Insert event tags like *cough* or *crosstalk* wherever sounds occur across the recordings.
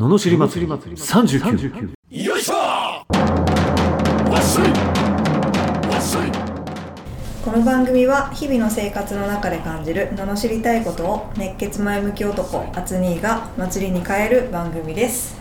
ののしり祭り。39よいしょ。この番組は日々の生活の中で感じる罵りたいことを熱血前向き男アツニーが祭りに変える番組です。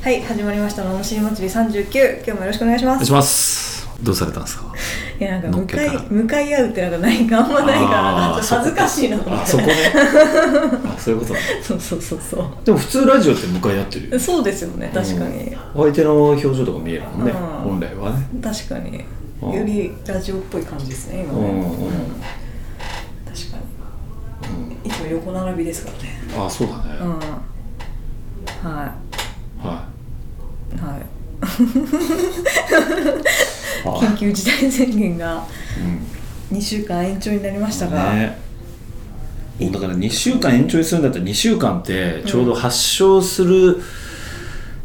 はい始まりました。罵り祭り39今日もよろしくお願いします。お願いします。どうされたんですか？いやなんか向かい向かい合うってなんかないかあんまないからなんか。恥ずかしいなと思って。あそこね。あそういうことね。そうそうそうそう。でも普通ラジオって向かい合ってるよ。そうですよね確かに、相手の表情とか見えるもんね、うん。本来はね。確かに。うん。よりラジオっぽい感じですね今ね、うん。うん。確かに、いつも横並びですからね。あそうだね、うん。ははい。はい。あ緊急事態宣言がうん。2週間延長になりましたが、ね。だから2週間延長にするんだったら2週間ってちょうど発症する、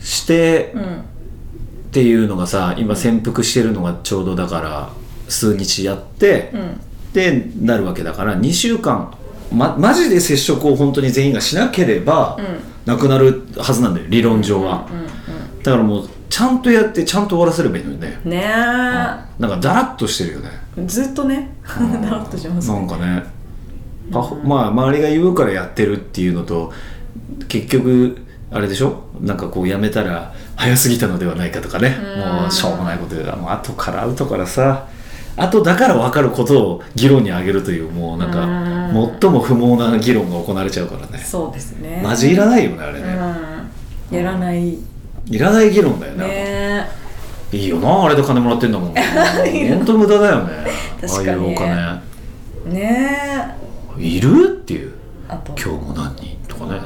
してうんっていうのがさ今潜伏してるのがちょうどだから数日やって、うん。でなるわけだから2週間まマジで接触を本当に全員がしなければ、うん。なくなるはずなんだよ理論上は、うん。だからもうちゃんとやってちゃんと終わらせればいいのにね、うん。ねなんかダラッとしてるよね。えずっとね。だらっとしますなんかね。パフォまあ周りが言うからやってるっていうのと結局あれでしょ？なんかこうやめたら早すぎたのではないかとかね。もうしょうもないこと言うからもう後から後からさ。後だから分かることを議論に挙げるというもうなんかうん。最も不毛な議論が行われちゃうからね。そうですね。マジいらないよねあれうね、ん。やらないいらない議論だよねね。いいよなあれで金もらってんだもん。*laughs* 本当無駄だよね。ああいうお金。ね。いる？っていう。あと。今日も何？人とかね。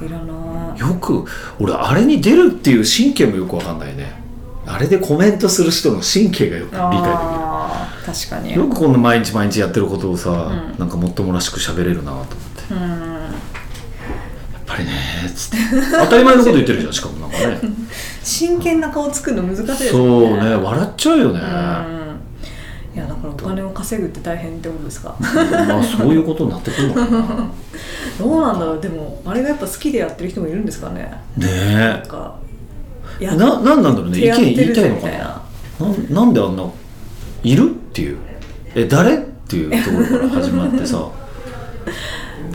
うん。いらない。よく俺あれに出るっていう神経もよくわかんないね。あれでコメントする人の神経がよく理解あー確かに。できるよくこんな毎日毎日やってることをさ、うん。なんかもっともらしく喋れるなと思って。やうん。っぱりねつって。当たり前のこと言ってるじゃん *laughs* しかもなんかね。真剣な顔作るの難しいですそうよねね笑っちゃうよね、うん。いやだからお金を稼ぐって大変ってことですかまあそういうことになってくるのかな。*laughs* どうなんだろう。でもあれがやっぱ好きでやってる人もいるんですかね。ねなんかえやっななんなんだろうね。意見言いたいのかなななんなんであんないる？っていう。え誰？っていうところから始まってさ。*laughs*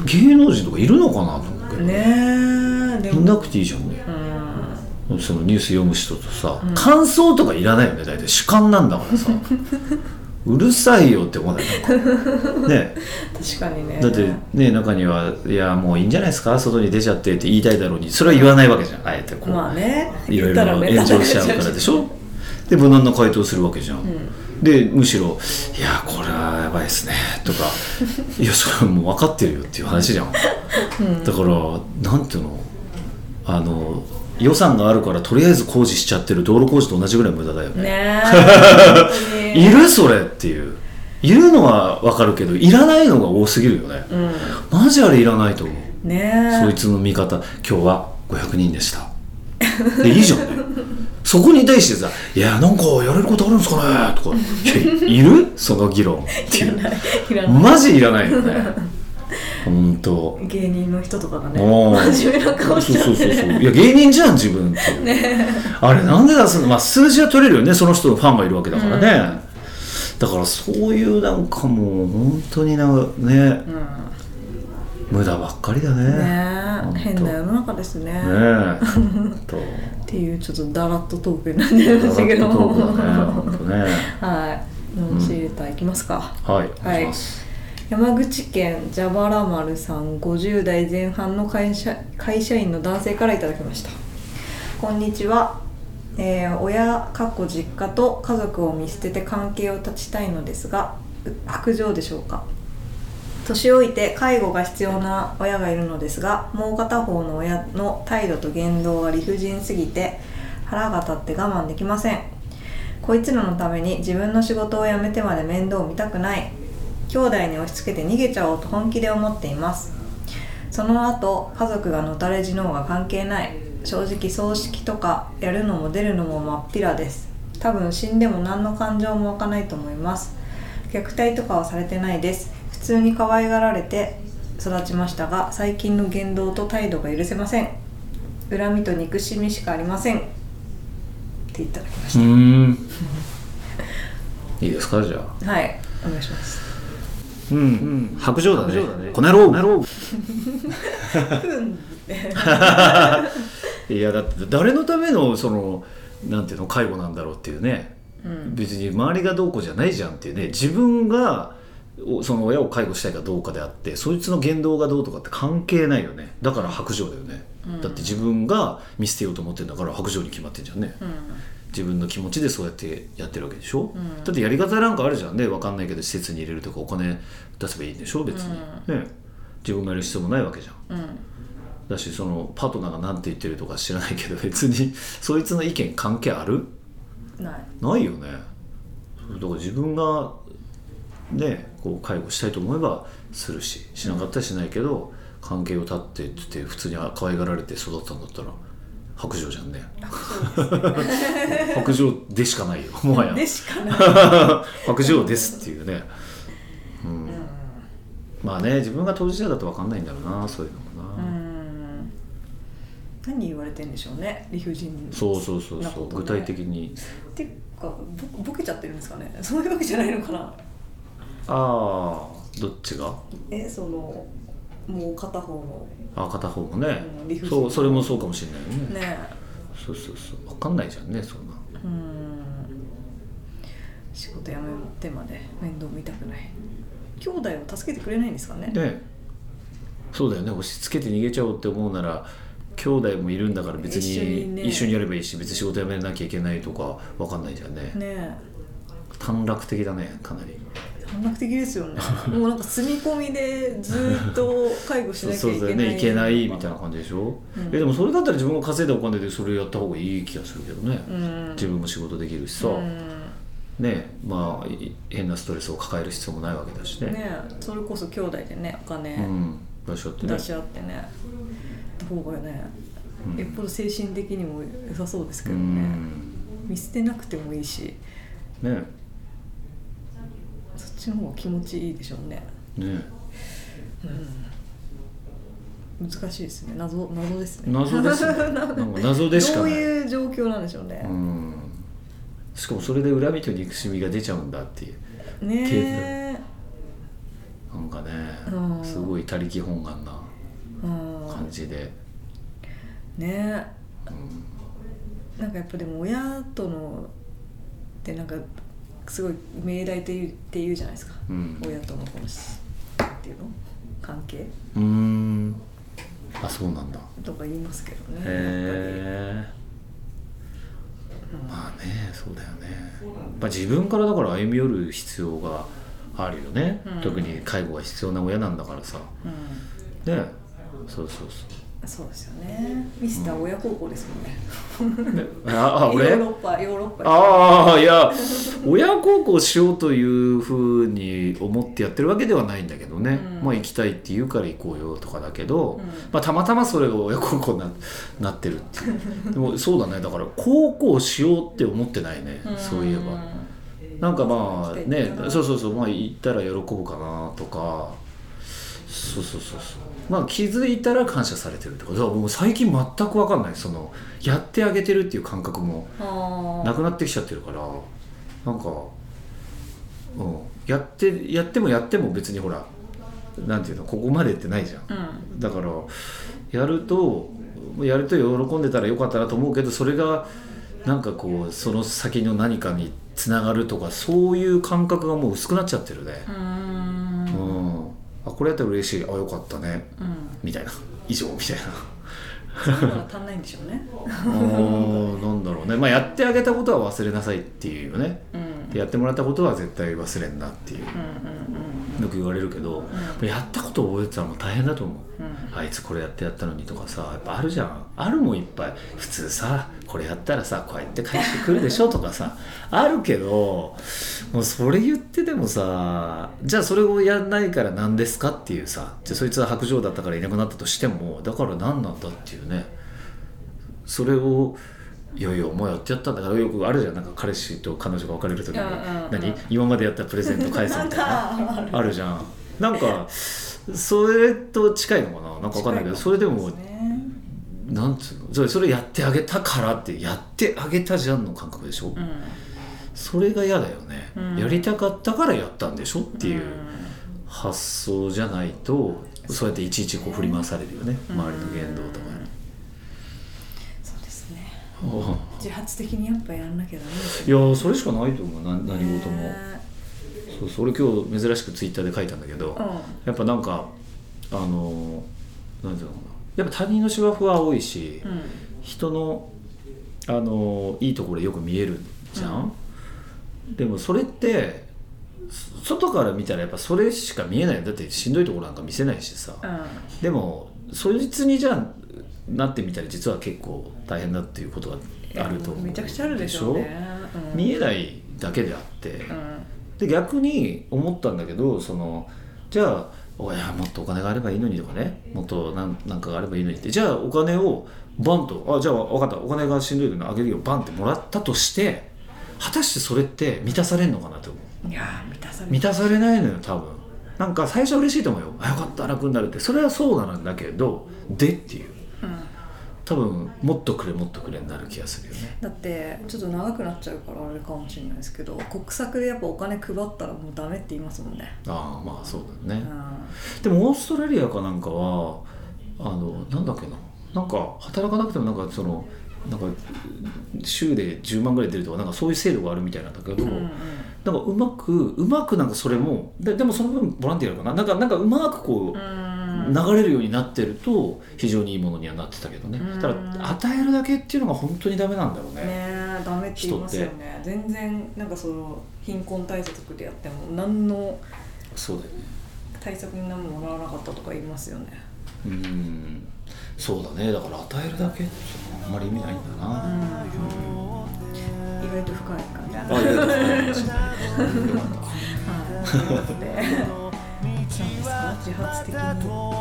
芸能人とかいるのかなと思ど、ねえでも。いなくていいじゃんね。うん。そのニュース読む人とさ、感想とかいらないよね大体。主観なんだからさ。*laughs* うるさいよって思わない？な *laughs* ね確かにね。だってね中にはいやもういいんじゃないですか？外に出ちゃってって言いたいだろうにそれは言わないわけじゃん。あえてこう、まあね。いろいろ炎上しちゃうからでしょ？で無難な回答するわけじゃん、でむしろ「いやこれはやばいですね」とか「*laughs* いやそれはもう分かってるよ」っていう話じゃん、だからなんていうのあの予算があるからとりあえず工事しちゃってる道路工事と同じぐらい無駄だよね。ね *laughs* いるそれっていう。いるのは分かるけどいらないのが多すぎるよね、うん。マジあれいらないと思う。ねえ。そいつの味方。今日は500人でした。でいいじゃんね *laughs* そこに対してさ「いやなんかやれることあるんですかね?」とか「いやいる？その議論」っていう。いらない。マジいらないよね。ほんと芸人の人とかがね真面目な顔しちゃって。そうそうそうそう。いや芸人じゃん自分って。いう、あれなんで出すの？まあ数字は取れるよねその人のファンがいるわけだからね、だからそういうなんかもう本当になんかねうん。無駄ばっかりだね。ね変な世の中ですね。ねっていうちょっとダラッとトークになっちゃいましたけど。トークだねね。はい。のしレターいきますか、はい。お願い山口県ジャバラ丸さん50代前半の会社会社員の男性からいただきました。こんにちは、えー親かっこ実家と家族を見捨てて関係を断ちたいのですがう白状でしょうか？年老いて介護が必要な親がいるのですがもう片方の親の態度と言動が理不尽すぎて腹が立って我慢できません。こいつらのために自分の仕事を辞めてまで面倒を見たくない。兄弟に押し付けて逃げちゃおうと本気で思っています。その後家族がのたれ死のうが関係ない。正直葬式とかやるのも出るのも真っ平です。多分死んでも何の感情も湧かないと思います。虐待とかはされてないです。通に可愛がられて育ちましたが最近の言動と態度が許せません。恨みと憎しみしかありません。っていただきましうーん。*laughs* いいですかじゃあ。たはい。お願いします。うん。うん白状だね。この野郎。*laughs* いやだって誰のためのそのなんていうの介護なんだろうっていうね、別に周りがどうこうじゃないじゃんっていうね。自分がおその親を介護したいかどうかであってそいつの言動がどうとかって関係ないよね。だから白状だよね、だって自分が見捨てようと思ってるんだから白状に決まってんじゃんね、自分の気持ちでそうやってやってるわけでしょ、だってやり方なんかあるじゃんね。分かんないけど施設に入れるとかお金出せばいいんでしょ？別に、ね。自分がやる必要もないわけじゃん。だしそのパートナーが何て言ってるとか知らないけど別に *laughs* そいつの意見関係ある？ない。ないよね。だから自分がねこう介護したいと思えばするししなかったらしないけど、関係を断ってって普通に可愛がられて育ったんだったら白状じゃんね。白状で *laughs* しかないよもはや。でしかない。白状ですっていうね、うん。まあね自分が当事者だと分かんないんだろうなそういうのもな、うん。何言われてんでしょうね理不尽そうそうそうなそう、具体的に。っていうかぼボケちゃってるんですかね。そういうわけじゃないのかなああどっちが？えそのもう片方の。あ片方もね。うん理不尽そうそれもそうかもしれないよね。ね。そうそうそう。分かんないじゃんねそんな。うん。仕事辞めてまで面倒見たくない。兄弟を助けてくれないんですかね。ね。そうだよね。押し付けて逃げちゃおうって思うなら兄弟もいるんだから別一緒にね。に一緒にやればいいし別に仕事辞めなきゃいけないとか分かんないじゃんね。ね。短絡的だねかなり短絡的ですよね。*laughs* もうなんか住み込みでずっと介護しなきゃいけない。だよねいけないみたいな感じでしょ、うん。えでもそれだったら自分が稼いだお金でそれやった方がいい気がするけどね、うん。自分も仕事できるしさ、うん。ねまあい変なストレスを抱える必要もないわけだしね。ねそれこそ兄弟でねお金うん出し合ってね。出し合ってねた方がね、よっぽど精神的にも良さそうですけうどね、ん。見捨てなくてもいいし。ねちの方が気持ちいいでしょうね。ね。難しいですね。謎謎ですね。謎ですね。*laughs* なんか謎でしかどうないいう状況なんでしょうね、うん。しかもそれで恨みと憎しみが出ちゃうんだっていう。ねなんかねうん。すごい他力本願なえうん。感じで、ねうん。なんかやっぱでも親とのってなんかすごい命題っていうって言うじゃないですか、うん。親とのこのしなんていうの？関係？うーん。あそうなんだ。とか言いますけどね。へえまあねそうだよね、まあ、自分からだから歩み寄る必要があるよね、うん。特に介護が必要な親なんだからさ。ぱりね。そうそうう。ん、そうですよね。ミスター親孝行ですもんね、そう、ね、ああ俺？ヨーロッパヨーロッパ。ああいや親孝行しようというふうに思ってやってるわけではないんだけどね、うん。まあ行きたいって言うから行こうよとかだけど、うん。まあ、たまたまそれが親孝行にななってるっていう。でもそうだね。だから孝行しようって思ってないね、そういえば。なんかまあねそうそうそう。まあ行ったら喜ぶかなとか。そうそうそうそうまあ気づいたら感謝されてると。かだからもう最近全く分かんない。そのやってあげてるっていう感覚もあなくなってきちゃってるからなんか、うん、やってやってもやっても別にほらなんていうのここまでってないじゃん。あうん。だからやるとやると喜んでたらよかったなと思うけどそれがなんかこうその先の何かにつながるとかそういう感覚がもう薄くなっちゃってるね。うーんこれやったら嬉しい。あよかったね。うん。みたいな。以上みたいな。足んないんでしょうね。なんだろうね。まあやってあげたことは忘れなさいっていうよね。うん。でやってもらったことは絶対忘れんなっていう。うんうんよく言われるけど、やったことを覚えてたらもう大変だと思う、うんあいつこれやってやったのにとかさやっぱあるじゃん。あるもんいっぱい。普通さこれやったらさこうやって返してくるでしょとかさあるけどもうそれ言ってでもさじゃあそれをやんないから何ですかっていうさじゃあそいつは白状だったからいなくなったとしてもだから何なんだっていうね。それをいやいやお前やってやったんだからよくあるじゃん。なんか彼氏と彼女が別れる時に何？今までやったプレゼント返すみたいな。*laughs* あるじゃん。なんかそれと近いのかな？なんかわかんないけどそれでもなんつうの？それそれやってあげたからってやってあげたじゃんの感覚でしょ、うん。それが嫌だよね、うん。やりたかったからやったんでしょ？っていう発想じゃないとそうやっていちいちこう振り回されるよね、周りの言動とかに。そうですね。うん自発的にやっぱやらなきゃダメですいやーそれしかないと思う。な何事も、ねそうそれ今日珍しくツイッターで書いたんだけど、うん。やっぱなんかあのーなんていうのかな。やっぱ他人の芝生は多いし、うん。人のあのいいところよく見えるじゃん、でもそれってそ外から見たらやっぱそれしか見えない。だってしんどいところなんか見せないしさ、うでもそいつにじゃあなってみたら実は結構大変だっていうことがあると思うめちゃくちゃあるでしょうね。うん。見えないだけであって、うんで逆に思ったんだけどそのじゃあおいやもっとお金があればいいのにとかね。もっとなんなんかがあればいいのにって。じゃあお金をバンとあじゃあ分かった。お金がしんどいけどあげるよ。バンってもらったとして果たしてそれって満たされるのかなって思ういやー満たされ満たされないのよ多分。なんか最初は嬉しいと思うよ。あよかった。楽になるって。それはそうなんだけどでっていう。うん多分もっとくれもっとくれになる気がするよね。だってちょっと長くなっちゃうからあれかもしれないですけど国策でやっぱお金配ったらもうダメって言いますもんね。ああまあそうだよね、うん。でもオーストラリアかなんかはあのなんだっけななんか働かなくてもなんかそのなんか週で10万ぐらい出るとかなんかそういう制度があるみたいなんだけど、うんうんなんかうまくうまくなんかそれもででもその分ボランティアかな。なんかなんかうまくこう、うん流れるようになってると非常にいいものにはなってたけどね、うん。ただ与えるだけっていうのが本当にダメなんだろうね。ねえダメって言いますよね。全然なんかその貧困対策でやっても何のそうだよね。対策に何ももらわなかったとか言いますよね。うん。そうだね。だから与えるだけってあんまり意味ないんだな、意外と深い感じあいや *laughs* い。やい *laughs* 自発的に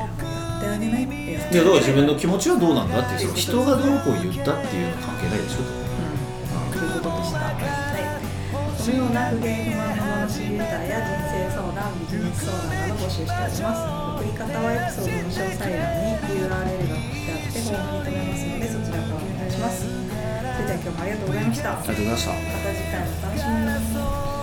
やってあげないってやついやだから自分の気持ちはどうなんだっていうその人がどうこう言ったっていうのは関係ないでしょということでした。はい。このような不言不満の話レターや人生相談、ビジネス相談など募集しております。送り方はエピソードの詳細欄に URL が貼ってあってフォームに留めますのでそちらからお願いします。それでは今日もありがとうございました。まありがとうございましたた次回お楽しみに。